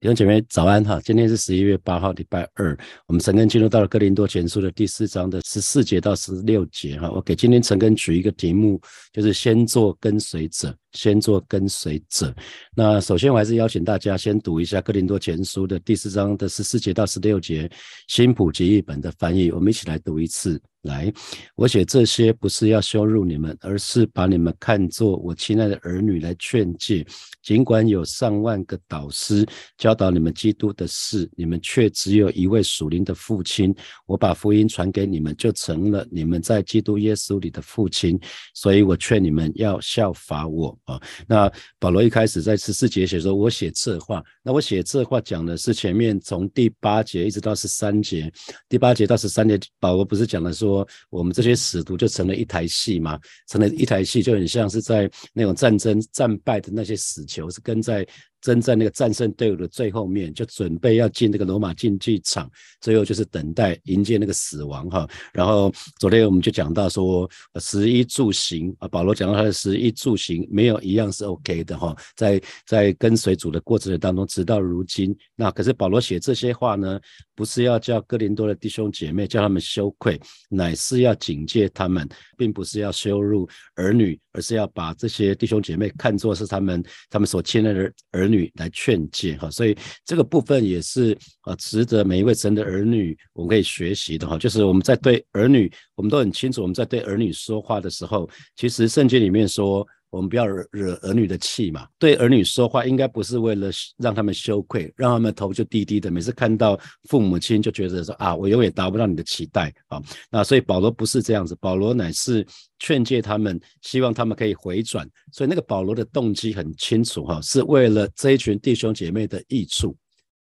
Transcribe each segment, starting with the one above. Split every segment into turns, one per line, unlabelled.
弟兄姐妹早安哈！今天是十一月八号，礼拜二。我们陈根进入到了哥林多前书的第四章的十四节到十六节哈。我给今天陈根取一个题目，就是先做跟随者，先做跟随者。那首先我还是邀请大家先读一下哥林多前书的第四章的十四节到十六节，新普及译本的翻译，我们一起来读一次。来，我写这些不是要羞辱你们，而是把你们看作我亲爱的儿女来劝诫。尽管有上万个导师教导你们基督的事，你们却只有一位属灵的父亲。我把福音传给你们，就成了你们在基督耶稣里的父亲。所以我劝你们要效法我啊。那保罗一开始在十四节写说：“我写这话。”那我写这话讲的是前面从第八节一直到十三节，第八节到十三节，保罗不是讲了说。说我们这些使徒就成了一台戏嘛，成了一台戏，就很像是在那种战争战败的那些死囚，是跟在。争在那个战胜队伍的最后面，就准备要进那个罗马竞技场，最后就是等待迎接那个死亡哈。然后昨天我们就讲到说，食衣住行啊，保罗讲到他的食衣住行没有一样是 OK 的哈。在在跟随主的过程当中，直到如今，那可是保罗写这些话呢，不是要叫哥林多的弟兄姐妹叫他们羞愧，乃是要警戒他们，并不是要羞辱儿女，而是要把这些弟兄姐妹看作是他们他们所亲爱的儿。女来劝诫哈，所以这个部分也是啊，值得每一位神的儿女我们可以学习的哈。就是我们在对儿女，我们都很清楚，我们在对儿女说话的时候，其实圣经里面说。我们不要惹惹儿女的气嘛。对儿女说话，应该不是为了让他们羞愧，让他们头就低低的。每次看到父母亲就觉得说啊，我永远达不到你的期待啊。那所以保罗不是这样子，保罗乃是劝诫他们，希望他们可以回转。所以那个保罗的动机很清楚哈，是为了这一群弟兄姐妹的益处。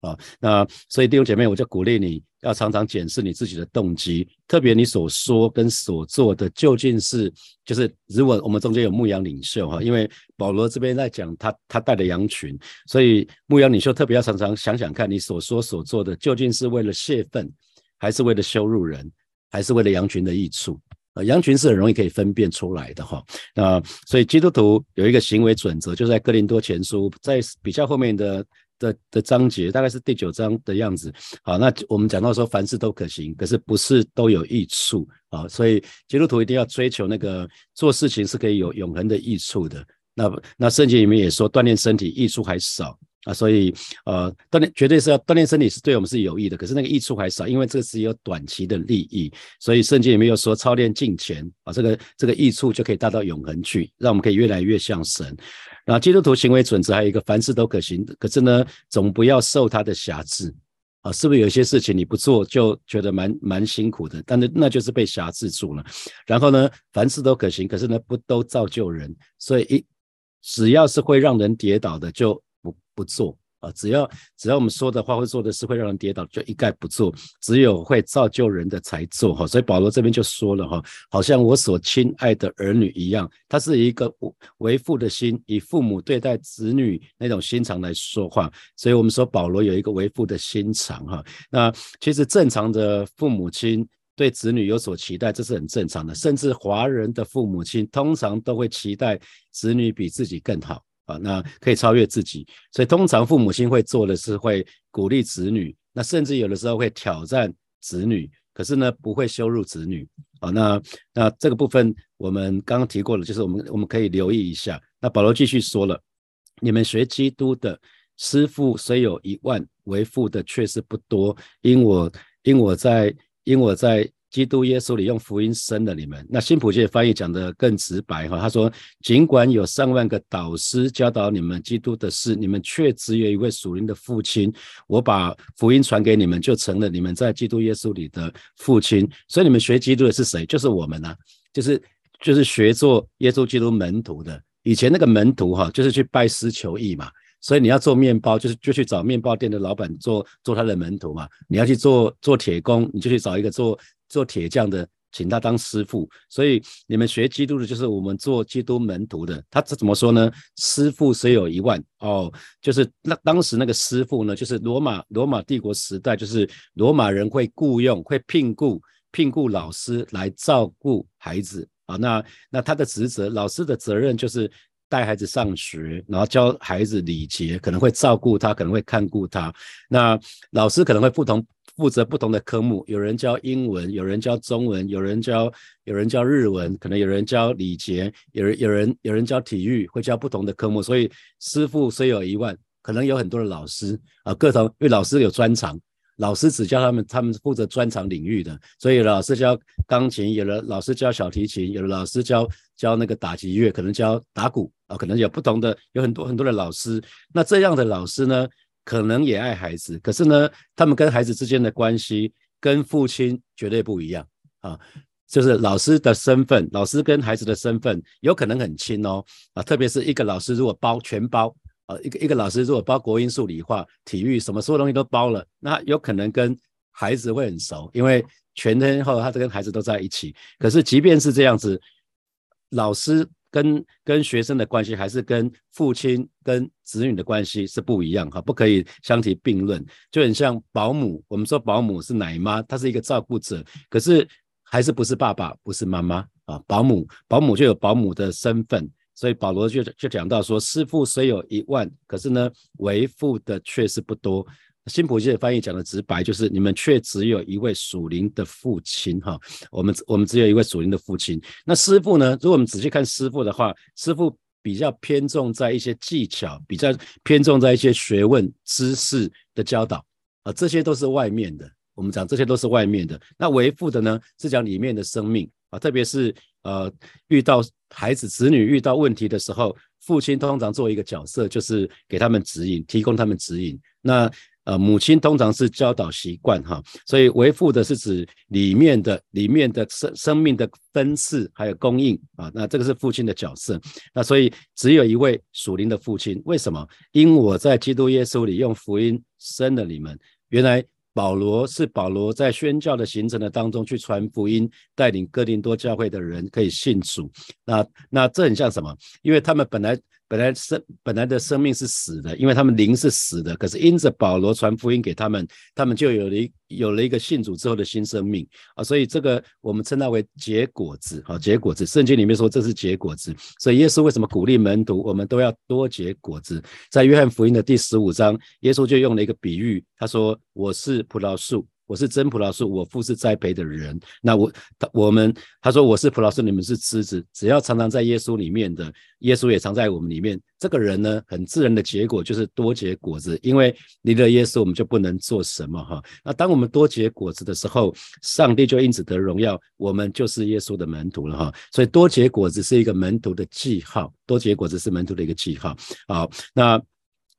啊，那所以弟兄姐妹，我就鼓励你要常常检视你自己的动机，特别你所说跟所做的究竟是，就是如果我们中间有牧羊领袖哈，因为保罗这边在讲他他带的羊群，所以牧羊领袖特别要常常想想看你所说所做的究竟是为了泄愤，还是为了羞辱人，还是为了羊群的益处啊？羊群是很容易可以分辨出来的哈。那所以基督徒有一个行为准则，就是在哥林多前书在比较后面的。的的章节大概是第九章的样子。好，那我们讲到说凡事都可行，可是不是都有益处啊。所以基督徒一定要追求那个做事情是可以有永恒的益处的。那那圣经里面也说锻炼身体益处还少啊，所以呃锻炼绝对是要锻炼身体是对我们是有益的，可是那个益处还少，因为这个是有短期的利益。所以圣经里面又说操练敬虔啊，这个这个益处就可以达到永恒去，让我们可以越来越像神。然后基督徒行为准则还有一个，凡事都可行，可是呢，总不要受他的辖制啊！是不是有些事情你不做就觉得蛮蛮辛苦的？但是那就是被辖制住了。然后呢，凡事都可行，可是呢，不都造就人，所以一只要是会让人跌倒的，就不不做。啊，只要只要我们说的话会做的事会让人跌倒，就一概不做。只有会造就人的才做哈。所以保罗这边就说了哈，好像我所亲爱的儿女一样，他是一个为父的心，以父母对待子女那种心肠来说话。所以我们说保罗有一个为父的心肠哈。那其实正常的父母亲对子女有所期待，这是很正常的。甚至华人的父母亲通常都会期待子女比自己更好。啊，那可以超越自己，所以通常父母亲会做的是会鼓励子女，那甚至有的时候会挑战子女，可是呢不会羞辱子女。啊，那那这个部分我们刚刚提过了，就是我们我们可以留意一下。那保罗继续说了，你们学基督的师傅虽有一万，为父的却是不多，因我因我在因我在。基督耶稣里用福音生了你们。那新普界翻译讲的更直白哈，他说：尽管有上万个导师教导你们基督的事，你们却只有一位属灵的父亲。我把福音传给你们，就成了你们在基督耶稣里的父亲。所以你们学基督的是谁？就是我们呐，就是就是学做耶稣基督门徒的。以前那个门徒哈，就是去拜师求艺嘛。所以你要做面包，就是就去找面包店的老板做做他的门徒嘛。你要去做做铁工，你就去找一个做。做铁匠的，请他当师傅。所以你们学基督的，就是我们做基督门徒的。他这怎么说呢？师傅虽有一万哦，就是那当时那个师傅呢，就是罗马罗马帝国时代，就是罗马人会雇佣、会聘雇、聘雇老师来照顾孩子啊。那那他的职责，老师的责任就是带孩子上学，然后教孩子礼节，可能会照顾他，可能会看顾他。那老师可能会不同负责不同的科目，有人教英文，有人教中文，有人教有人教日文，可能有人教礼节，有人有人有人教体育，会教不同的科目。所以师傅虽有一万，可能有很多的老师啊，各种因为老师有专长。老师只教他们，他们负责专长领域的，所以老师教钢琴，有的老师教小提琴，有的老师教教那个打击乐，可能教打鼓啊，可能有不同的，有很多很多的老师。那这样的老师呢，可能也爱孩子，可是呢，他们跟孩子之间的关系跟父亲绝对不一样啊，就是老师的身份，老师跟孩子的身份有可能很亲哦啊，特别是一个老师如果包全包。啊，一个一个老师如果包国英数理化体育什么所有东西都包了，那有可能跟孩子会很熟，因为全天候他都跟孩子都在一起。可是即便是这样子，老师跟跟学生的关系还是跟父亲跟子女的关系是不一样哈，不可以相提并论。就很像保姆，我们说保姆是奶妈，她是一个照顾者，可是还是不是爸爸，不是妈妈啊。保姆保姆就有保姆的身份。所以保罗就就讲到说，师傅虽有一万，可是呢，为父的却是不多。新普世的翻译讲的直白，就是你们却只有一位属灵的父亲哈。我们我们只有一位属灵的父亲。那师傅呢？如果我们仔细看师傅的话，师傅比较偏重在一些技巧，比较偏重在一些学问知识的教导啊，这些都是外面的。我们讲这些都是外面的。那为父的呢，是讲里面的生命啊，特别是。呃，遇到孩子、子女遇到问题的时候，父亲通常做一个角色，就是给他们指引，提供他们指引。那呃，母亲通常是教导习惯哈，所以为父的是指里面的、里面的生生命的分次还有供应啊。那这个是父亲的角色。那所以只有一位属灵的父亲，为什么？因我在基督耶稣里用福音生了你们。原来。保罗是保罗在宣教的行程的当中去传福音，带领哥林多教会的人可以信主。那那这很像什么？因为他们本来。本来生本来的生命是死的，因为他们灵是死的。可是因着保罗传福音给他们，他们就有了有了一个信主之后的新生命啊！所以这个我们称它为结果子，好结果子。圣经里面说这是结果子，所以耶稣为什么鼓励门徒，我们都要多结果子？在约翰福音的第十五章，耶稣就用了一个比喻，他说：“我是葡萄树。”我是真普老师，我父是栽培的人。那我他我们他说我是普老师，你们是枝子。只要常常在耶稣里面的，耶稣也常在我们里面。这个人呢，很自然的结果就是多结果子，因为离了耶稣，我们就不能做什么哈。那当我们多结果子的时候，上帝就因此得荣耀，我们就是耶稣的门徒了哈。所以多结果子是一个门徒的记号，多结果子是门徒的一个记号。好，那。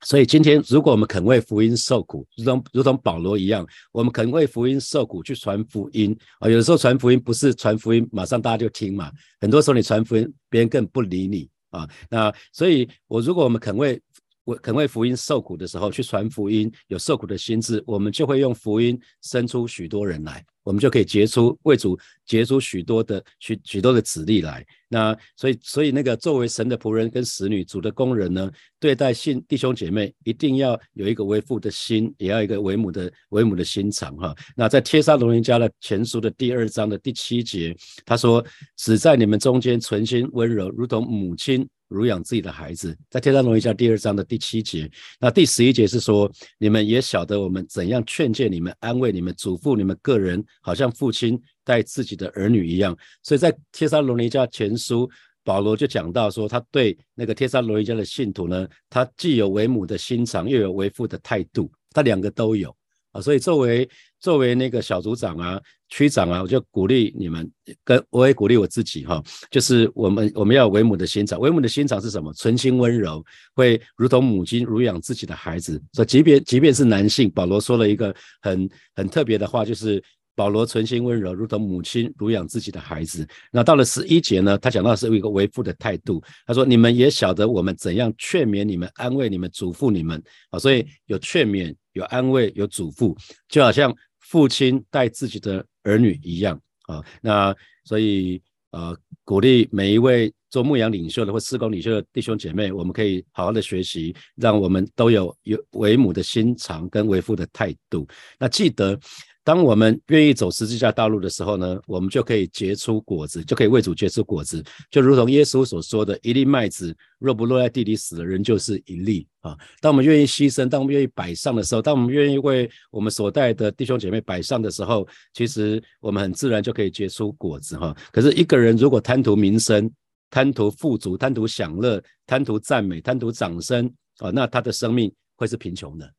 所以今天，如果我们肯为福音受苦，如同如同保罗一样，我们肯为福音受苦去传福音啊。有的时候传福音不是传福音，马上大家就听嘛。很多时候你传福音，别人更不理你啊。那所以，我如果我们肯为我肯为福音受苦的时候去传福音，有受苦的心智，我们就会用福音生出许多人来。我们就可以结出为主结出许多的许许多的子粒来。那所以所以那个作为神的仆人跟使女主的工人呢，对待信弟兄姐妹一定要有一个为父的心，也要一个为母的为母的心肠哈。那在帖撒罗尼迦的前书的第二章的第七节，他说：“只在你们中间存心温柔，如同母亲乳养自己的孩子。”在帖撒罗尼迦第二章的第七节。那第十一节是说：“你们也晓得我们怎样劝诫你们、安慰你们、嘱咐你们个人。”好像父亲带自己的儿女一样，所以在帖撒罗尼迦前书，保罗就讲到说，他对那个帖撒罗尼迦的信徒呢，他既有为母的心肠，又有为父的态度，他两个都有啊。所以作为作为那个小组长啊、区长啊，我就鼓励你们，跟我也鼓励我自己哈，就是我们我们要为母的心肠，为母的心肠是什么？纯心温柔，会如同母亲乳养自己的孩子。所以即便即便是男性，保罗说了一个很很特别的话，就是。保罗存心温柔，如同母亲乳养自己的孩子。那到了十一节呢？他讲到是一个为父的态度。他说：“你们也晓得我们怎样劝勉你们、安慰你们、嘱咐你们啊。”所以有劝勉、有安慰、有嘱咐，就好像父亲带自己的儿女一样啊。那所以呃，鼓励每一位做牧羊领袖的或施工领袖的弟兄姐妹，我们可以好好的学习，让我们都有有为母的心肠跟为父的态度。那记得。当我们愿意走十字架道路的时候呢，我们就可以结出果子，就可以为主结出果子，就如同耶稣所说的：“一粒麦子若不落在地里死了，人就是一粒。”啊，当我们愿意牺牲，当我们愿意摆上的时候，当我们愿意为我们所带的弟兄姐妹摆上的时候，其实我们很自然就可以结出果子哈。可是一个人如果贪图名声、贪图富足、贪图享乐、贪图赞美、贪图掌声啊，那他的生命会是贫穷的。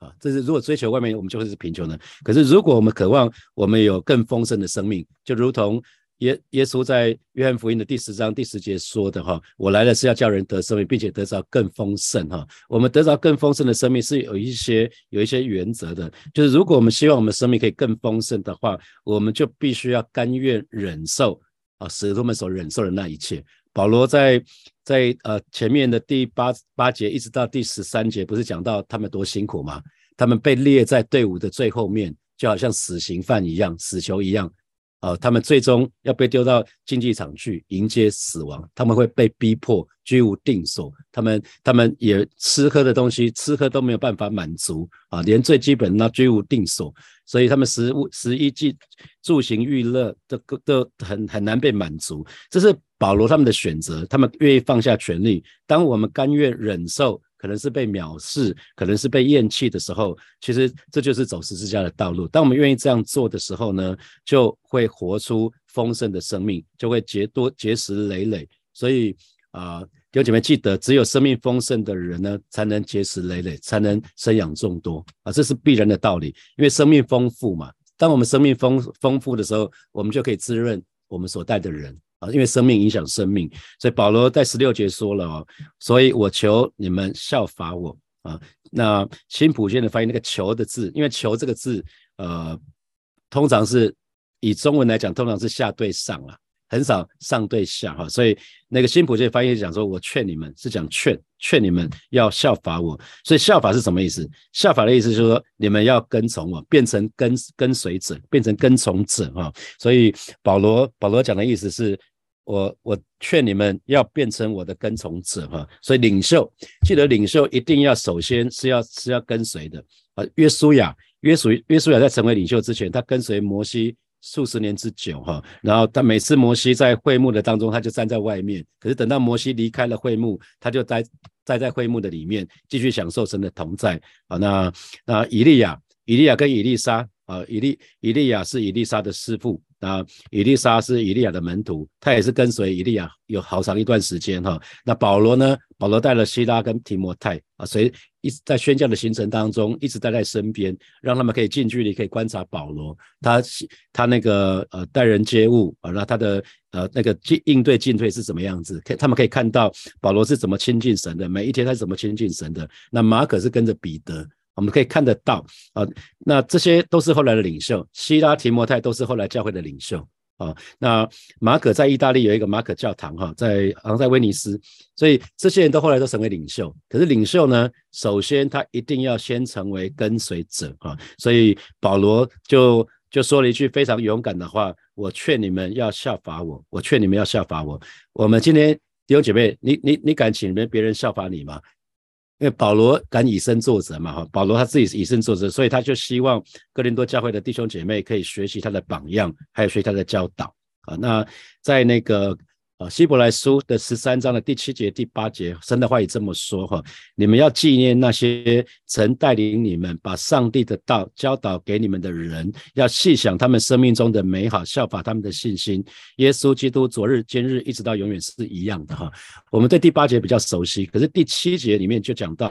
啊，这是如果追求外面，我们就会是贫穷的。可是如果我们渴望我们有更丰盛的生命，就如同耶耶稣在约翰福音的第十章第十节说的哈，我来了是要叫人得生命，并且得着更丰盛哈。我们得着更丰盛的生命是有一些有一些原则的，就是如果我们希望我们生命可以更丰盛的话，我们就必须要甘愿忍受啊，使徒们所忍受的那一切。保罗在在呃前面的第八八节一直到第十三节，不是讲到他们多辛苦吗？他们被列在队伍的最后面，就好像死刑犯一样、死囚一样。呃，他们最终要被丢到竞技场去迎接死亡，他们会被逼迫居无定所，他们他们也吃喝的东西吃喝都没有办法满足啊，连最基本那居无定所，所以他们食物食衣住住行娱乐都都很很难被满足，这是保罗他们的选择，他们愿意放下权利，当我们甘愿忍受。可能是被藐视，可能是被厌弃的时候，其实这就是走十字架的道路。当我们愿意这样做的时候呢，就会活出丰盛的生命，就会结多结实累累。所以啊，弟兄姐妹记得，只有生命丰盛的人呢，才能结实累累，才能生养众多啊，这是必然的道理。因为生命丰富嘛，当我们生命丰丰富的时候，我们就可以滋润我们所带的人。啊，因为生命影响生命，所以保罗在十六节说了哦，所以我求你们效法我啊。那新普线的翻译那个“求”的字，因为“求”这个字，呃，通常是以中文来讲，通常是下对上啊。很少上对下哈，所以那个新普界翻译讲说，我劝你们是讲劝劝你们要效法我，所以效法是什么意思？效法的意思就是说，你们要跟从我，变成跟跟随者，变成跟从者哈。所以保罗保罗讲的意思是，我我劝你们要变成我的跟从者哈。所以领袖记得领袖一定要首先是要是要跟随的啊。约书亚约书约书亚在成为领袖之前，他跟随摩西。数十年之久，哈，然后他每次摩西在会幕的当中，他就站在外面。可是等到摩西离开了会幕，他就待待在会幕的里面，继续享受神的同在。啊，那那以利亚，以利亚跟以利沙，啊，以利以利亚是以利沙的师傅。啊，以利沙是以利亚的门徒，他也是跟随以利亚有好长一段时间哈。那保罗呢？保罗带了希拉跟提摩太啊，所以一直在宣教的行程当中，一直待在身边，让他们可以近距离可以观察保罗，他他那个呃待人接物啊，那他的呃那个进应对进退是怎么样子？可他们可以看到保罗是怎么亲近神的，每一天他是怎么亲近神的。那马可是跟着彼得。我们可以看得到啊，那这些都是后来的领袖，希拉提摩太都是后来教会的领袖啊。那马可在意大利有一个马可教堂哈，在好像在威尼斯，所以这些人都后来都成为领袖。可是领袖呢，首先他一定要先成为跟随者啊。所以保罗就就说了一句非常勇敢的话：我劝你们要效法我，我劝你们要效法我。我们今天弟兄姐妹，你你你敢请别别人效法你吗？因为保罗敢以身作则嘛，哈，保罗他自己是以身作则，所以他就希望哥林多教会的弟兄姐妹可以学习他的榜样，还有学习他的教导啊。那在那个。啊，希伯来书的十三章的第七节、第八节，神的话也这么说哈：你们要纪念那些曾带领你们把上帝的道教导给你们的人，要细想他们生命中的美好，效法他们的信心。耶稣基督昨日、今日一直到永远是一样的哈。我们对第八节比较熟悉，可是第七节里面就讲到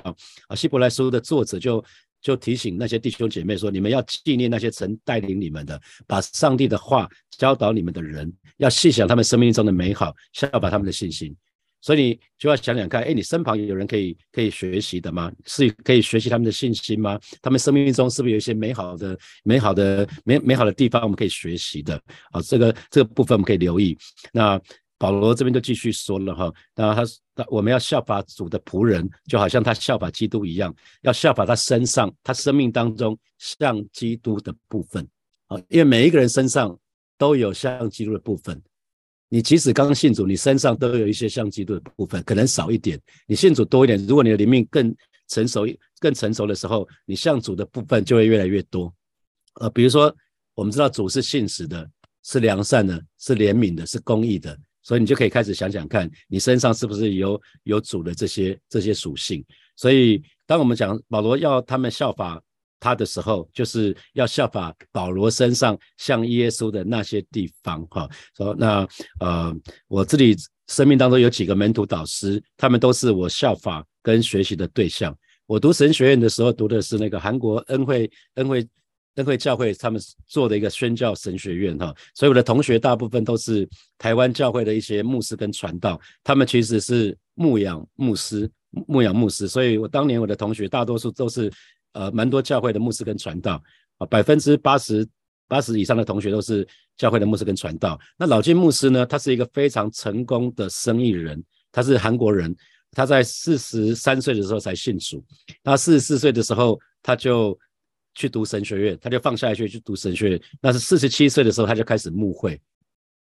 啊，希伯来书的作者就。就提醒那些弟兄姐妹说：你们要纪念那些曾带领你们的，把上帝的话教导你们的人，要细想他们生命中的美好，效法他们的信心。所以你就要想想看，哎，你身旁有人可以可以学习的吗？是可以学习他们的信心吗？他们生命中是不是有一些美好的、美好的、美美好的地方我们可以学习的？啊，这个这个部分我们可以留意。那。保罗这边就继续说了哈，那他他我们要效法主的仆人，就好像他效法基督一样，要效法他身上他生命当中像基督的部分啊，因为每一个人身上都有像基督的部分。你即使刚信主，你身上都有一些像基督的部分，可能少一点，你信主多一点。如果你的灵命更成熟、更成熟的时候，你像主的部分就会越来越多。呃，比如说我们知道主是信实的，是良善的，是怜悯的，是公义的，所以你就可以开始想想看，你身上是不是有有主的这些这些属性。所以当我们讲保罗要他们效法。他的时候，就是要效法保罗身上像耶稣的那些地方，哈。说那呃，我这里生命当中有几个门徒导师，他们都是我效法跟学习的对象。我读神学院的时候，读的是那个韩国恩惠恩惠恩惠教会他们做的一个宣教神学院，哈。所以我的同学大部分都是台湾教会的一些牧师跟传道，他们其实是牧养牧师，牧养牧师。所以我当年我的同学大多数都是。呃，蛮多教会的牧师跟传道啊，百分之八十八十以上的同学都是教会的牧师跟传道。那老金牧师呢，他是一个非常成功的生意人，他是韩国人，他在四十三岁的时候才信主。他四十四岁的时候，他就去读神学院，他就放下一切去读神学院。那是四十七岁的时候，他就开始牧会。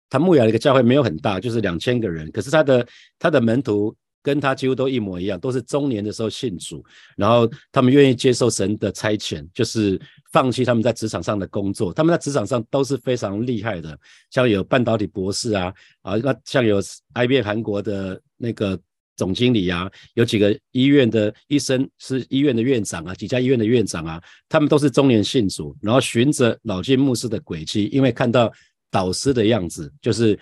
他牧养了一个教会，没有很大，就是两千个人。可是他的他的门徒。跟他几乎都一模一样，都是中年的时候信主，然后他们愿意接受神的差遣，就是放弃他们在职场上的工作。他们在职场上都是非常厉害的，像有半导体博士啊，啊，那像有 IBM 韩国的那个总经理啊，有几个医院的医生是医院的院长啊，几家医院的院长啊，他们都是中年信主，然后循着老金牧师的轨迹，因为看到导师的样子，就是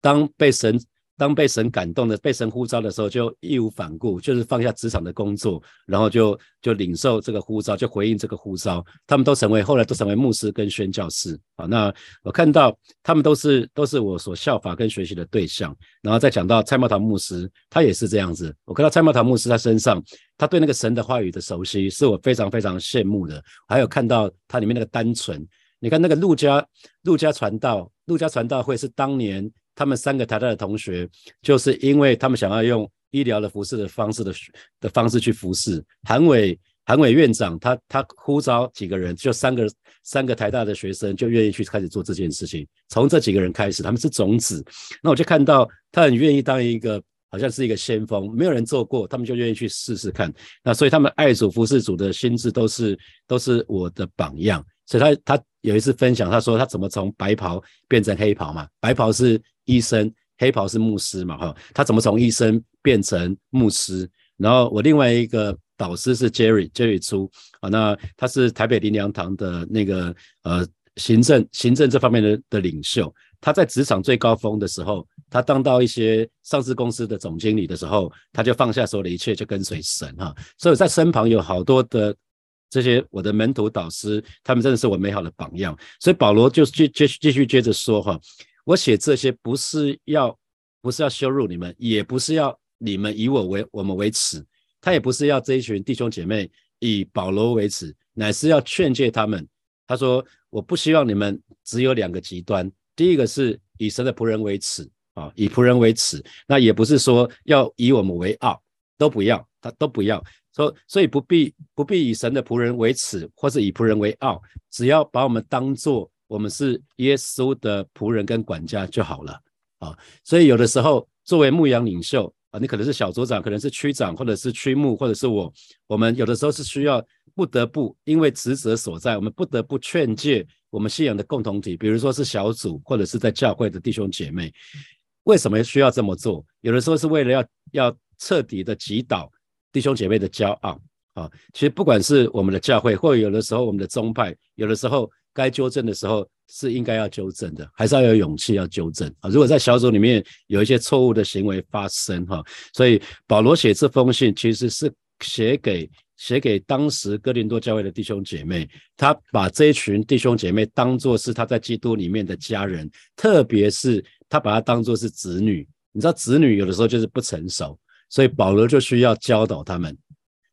当被神。当被神感动的、被神呼召的时候，就义无反顾，就是放下职场的工作，然后就就领受这个呼召，就回应这个呼召。他们都成为后来都成为牧师跟宣教士好。那我看到他们都是都是我所效法跟学习的对象。然后再讲到蔡茂堂牧师，他也是这样子。我看到蔡茂堂牧师他身上，他对那个神的话语的熟悉，是我非常非常羡慕的。还有看到他里面那个单纯，你看那个陆家陆家传道，陆家传道会是当年。他们三个台大的同学，就是因为他们想要用医疗的服饰的方式的的方式去服侍韩伟韩伟院长，他他呼召几个人，就三个三个台大的学生就愿意去开始做这件事情。从这几个人开始，他们是种子。那我就看到他很愿意当一个好像是一个先锋，没有人做过，他们就愿意去试试看。那所以他们爱主服侍主的心智都是都是我的榜样。所以他他有一次分享，他说他怎么从白袍变成黑袍嘛？白袍是医生，黑袍是牧师嘛？哈，他怎么从医生变成牧师？然后我另外一个导师是 Jerry，Jerry 出啊，那他是台北林良堂的那个呃行政行政这方面的的领袖。他在职场最高峰的时候，他当到一些上市公司的总经理的时候，他就放下所有的一切，就跟随神哈。所以在身旁有好多的。这些我的门徒导师，他们真的是我美好的榜样。所以保罗就继继继续接着说哈，我写这些不是要不是要羞辱你们，也不是要你们以我为我们为耻，他也不是要这一群弟兄姐妹以保罗为耻，乃是要劝诫他们。他说我不希望你们只有两个极端，第一个是以神的仆人为耻啊，以仆人为耻，那也不是说要以我们为傲，都不要，他都不要。说，所以不必不必以神的仆人为耻，或是以仆人为傲，只要把我们当做我们是耶稣的仆人跟管家就好了啊。所以有的时候，作为牧羊领袖啊，你可能是小组长，可能是区长，或者是区牧，或者是我，我们有的时候是需要不得不因为职责所在，我们不得不劝诫我们信仰的共同体，比如说是小组或者是在教会的弟兄姐妹，为什么需要这么做？有的时候是为了要要彻底的击倒。弟兄姐妹的骄傲啊，其实不管是我们的教会，或者有的时候我们的宗派，有的时候该纠正的时候是应该要纠正的，还是要有勇气要纠正啊。如果在小组里面有一些错误的行为发生哈，所以保罗写这封信其实是写给写给当时哥林多教会的弟兄姐妹，他把这一群弟兄姐妹当作是他在基督里面的家人，特别是他把他当作是子女。你知道子女有的时候就是不成熟。所以保罗就需要教导他们。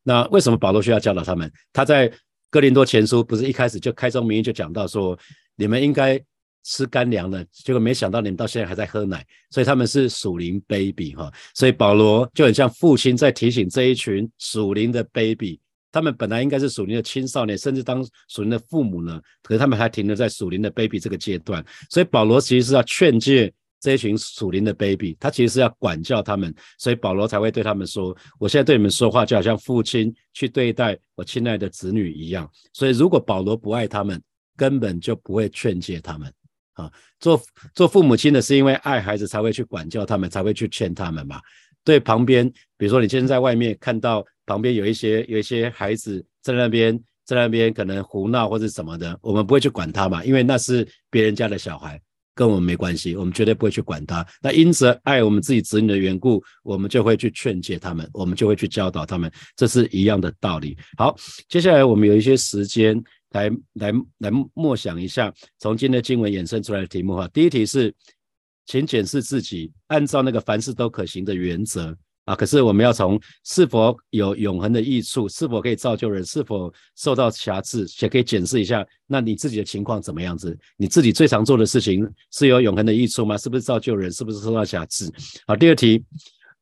那为什么保罗需要教导他们？他在哥林多前书不是一开始就开宗明义就讲到说，你们应该吃干粮的，结果没想到你们到现在还在喝奶，所以他们是属灵 baby 哈。所以保罗就很像父亲在提醒这一群属灵的 baby，他们本来应该是属灵的青少年，甚至当属灵的父母呢，可是他们还停留在属灵的 baby 这个阶段。所以保罗其实是要劝诫。这一群属灵的 baby，他其实是要管教他们，所以保罗才会对他们说：“我现在对你们说话，就好像父亲去对待我亲爱的子女一样。”所以，如果保罗不爱他们，根本就不会劝诫他们啊。做做父母亲的是因为爱孩子才会去管教他们，才会去劝他们嘛。对旁边，比如说你今天在外面看到旁边有一些有一些孩子在那边在那边可能胡闹或者什么的，我们不会去管他嘛，因为那是别人家的小孩。跟我们没关系，我们绝对不会去管他。那因此爱我们自己子女的缘故，我们就会去劝诫他们，我们就会去教导他们，这是一样的道理。好，接下来我们有一些时间来来来默想一下，从今天的经文衍生出来的题目哈。第一题是，请检视自己，按照那个凡事都可行的原则。啊！可是我们要从是否有永恒的益处，是否可以造就人，是否受到瑕疵，也可以检视一下，那你自己的情况怎么样子？你自己最常做的事情是有永恒的益处吗？是不是造就人？是不是受到瑕疵？好，第二题，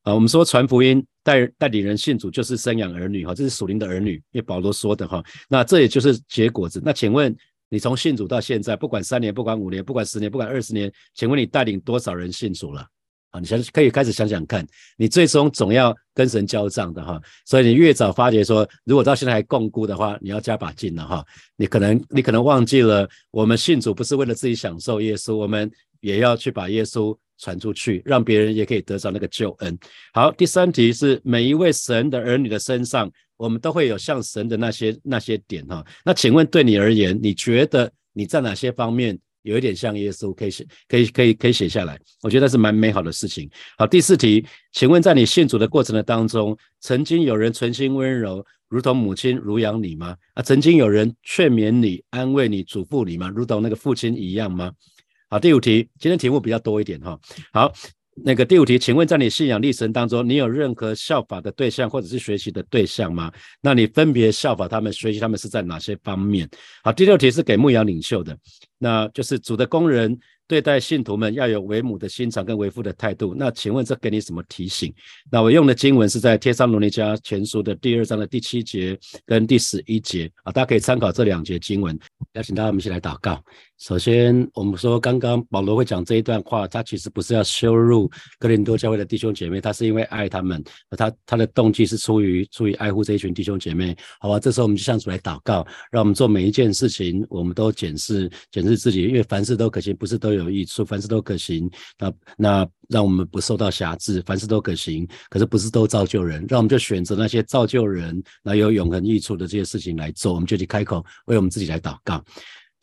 啊，我们说传福音带带领人信主就是生养儿女，哈，这是属灵的儿女，因为保罗说的哈，那这也就是结果子。那请问你从信主到现在，不管三年，不管五年，不管十年，不管二十年，请问你带领多少人信主了？啊，你想可以开始想想看，你最终总要跟神交账的哈，所以你越早发觉说，如果到现在还共辜的话，你要加把劲了哈。你可能你可能忘记了，我们信主不是为了自己享受耶稣，我们也要去把耶稣传出去，让别人也可以得到那个救恩。好，第三题是每一位神的儿女的身上，我们都会有像神的那些那些点哈。那请问对你而言，你觉得你在哪些方面？有一点像耶稣，可以写，可以，可以，可以写下来。我觉得是蛮美好的事情。好，第四题，请问在你信主的过程的当中，曾经有人存心温柔，如同母亲乳养你吗？啊，曾经有人劝勉你、安慰你、嘱咐你吗？如同那个父亲一样吗？好，第五题，今天题目比较多一点哈。好。那个第五题，请问在你信仰历程当中，你有任何效法的对象或者是学习的对象吗？那你分别效法他们、学习他们是在哪些方面？好，第六题是给牧羊领袖的，那就是主的工人。对待信徒们要有为母的心肠跟为父的态度。那请问这给你什么提醒？那我用的经文是在《贴上罗尼迦全书》的第二章的第七节跟第十一节啊，大家可以参考这两节经文。邀请大家我们一起来祷告。首先，我们说刚刚保罗会讲这一段话，他其实不是要羞辱哥林多教会的弟兄姐妹，他是因为爱他们，他他的动机是出于出于爱护这一群弟兄姐妹。好吧，这时候我们就向主来祷告，让我们做每一件事情，我们都检视检视自己，因为凡事都可行，不是都。有有益处，凡事都可行。那那让我们不受到辖制，凡事都可行。可是不是都造就人，让我们就选择那些造就人、那有永恒益处的这些事情来做。我们就去开口为我们自己来祷告。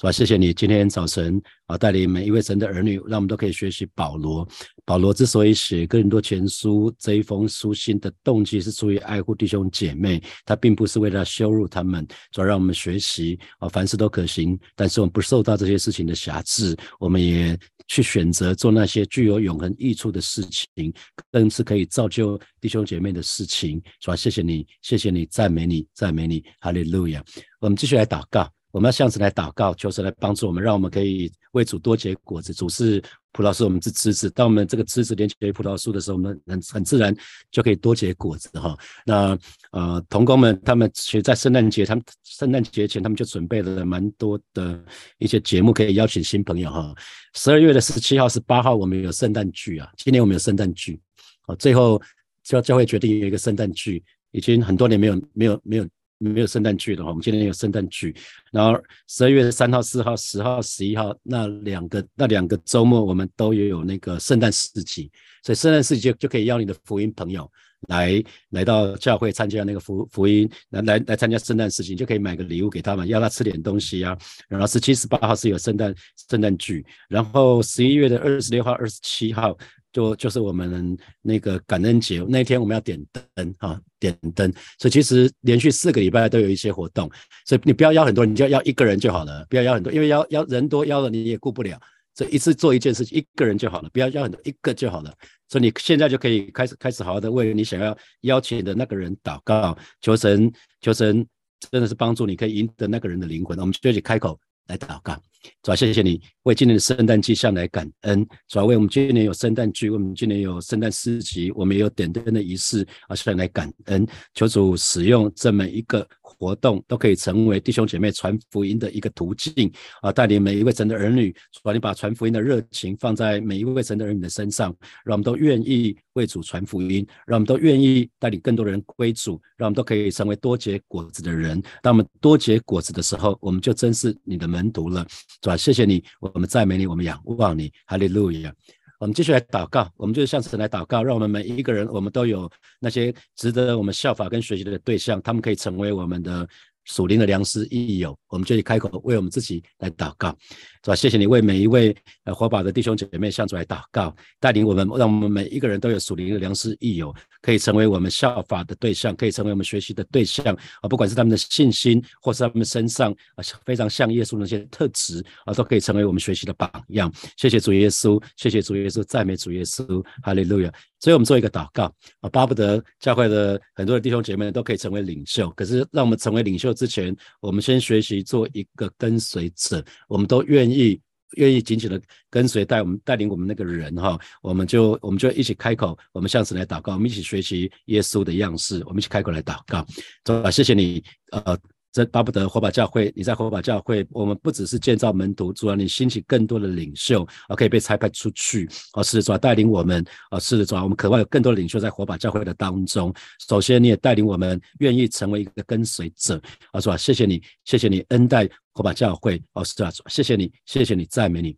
是吧？谢谢你今天早晨啊，带领每一位神的儿女，让我们都可以学习保罗。保罗之所以写哥林多前书这一封书信的动机是出于爱护弟兄姐妹，他并不是为了羞辱他们，主要让我们学习啊，凡事都可行。但是我们不受到这些事情的辖制，我们也去选择做那些具有永恒益处的事情，更是可以造就弟兄姐妹的事情。是吧？谢谢你，谢谢你，赞美你，赞美你，哈利路亚。我们继续来祷告。我们要向神来祷告，求神来帮助我们，让我们可以为主多结果子。主是葡萄树，我们是枝子。当我们这个枝子连接葡萄树的时候，我们很很自然就可以多结果子哈。那呃，童工们他们其实，在圣诞节，他们圣诞节前他们就准备了蛮多的一些节目，可以邀请新朋友哈。十二月的十七号、十八号，我们有圣诞剧啊。今年我们有圣诞剧，哦，最后教教会决定有一个圣诞剧，已经很多年没有没有没有。没有圣诞剧的话，我们今天有圣诞剧。然后十二月三号、四号、十号、十一号那两个那两个周末，我们都有那个圣诞市集，所以圣诞市集就可以邀你的福音朋友来来到教会参加那个福福音，来来来参加圣诞市集，就可以买个礼物给他们，邀他吃点东西啊。然后十七、十八号是有圣诞圣诞剧，然后十一月的二十六号、二十七号。就就是我们那个感恩节那天，我们要点灯哈，点灯。所以其实连续四个礼拜都有一些活动，所以你不要邀很多，你就要一个人就好了，不要邀很多，因为邀邀人多邀了你也顾不了。所以一次做一件事情，一个人就好了，不要邀很多，一个就好了。所以你现在就可以开始开始好好的为你想要邀请的那个人祷告，求神求神真的是帮助你可以赢得那个人的灵魂。我们就一起开口来祷告。主要谢谢你为今年的圣诞季向来感恩，主要为我们今年有圣诞剧，为我们今年有圣诞诗集，我们也有点灯的仪式啊，向来感恩。求主使用这么一个活动都可以成为弟兄姐妹传福音的一个途径啊！带领每一位神的儿女，把你把传福音的热情放在每一位神的儿女的身上，让我们都愿意为主传福音，让我们都愿意带领更多的人归主，让我们都可以成为多结果子的人。当我们多结果子的时候，我们就真是你的门徒了，主啊？谢谢你，我们赞美你，我们仰望你，哈利路亚。我们继续来祷告，我们就是向神来祷告，让我们每一个人，我们都有那些值得我们效法跟学习的对象，他们可以成为我们的。属灵的良师益友，我们就以开口为我们自己来祷告，是吧？谢谢你为每一位呃活宝的弟兄姐妹向主来祷告，带领我们，让我们每一个人都有属灵的良师益友，可以成为我们效法的对象，可以成为我们学习的对象啊！不管是他们的信心，或是他们身上啊非常像耶稣那些特质啊，都可以成为我们学习的榜样。谢谢主耶稣，谢谢主耶稣，赞美主耶稣，哈利路亚。所以，我们做一个祷告啊，巴不得教会的很多的弟兄姐妹都可以成为领袖。可是，让我们成为领袖之前，我们先学习做一个跟随者。我们都愿意愿意紧紧的跟随带我们带领我们那个人哈，我们就我们就一起开口，我们向神来祷告，我们一起学习耶稣的样式，我们一起开口来祷告。主啊，谢谢你，呃。这巴不得火把教会，你在火把教会，我们不只是建造门徒，主要，你兴起更多的领袖啊，可以被差派出去啊，是主要带领我们啊，是主要，我们渴望有更多的领袖在火把教会的当中。首先，你也带领我们，愿意成为一个跟随者啊，是吧？谢谢你，谢谢你恩待。火把教会哦，是啊，谢谢你，谢谢你，赞美你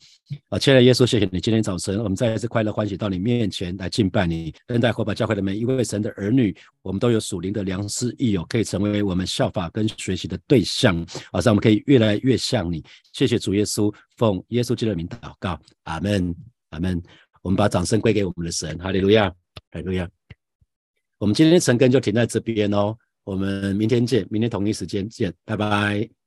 啊，亲爱的耶稣，谢谢你，今天早晨我们再一次快乐欢喜到你面前来敬拜你，恩待火把教会的每一位神的儿女，我们都有属灵的良师益友，可以成为我们效法跟学习的对象啊，让我们可以越来越像你。谢谢主耶稣，奉耶稣基督的名祷告，阿门，阿门。我们把掌声归给我们的神，哈利路亚，哈利路亚。我们今天晨更就停在这边哦，我们明天见，明天同一时间见，拜拜。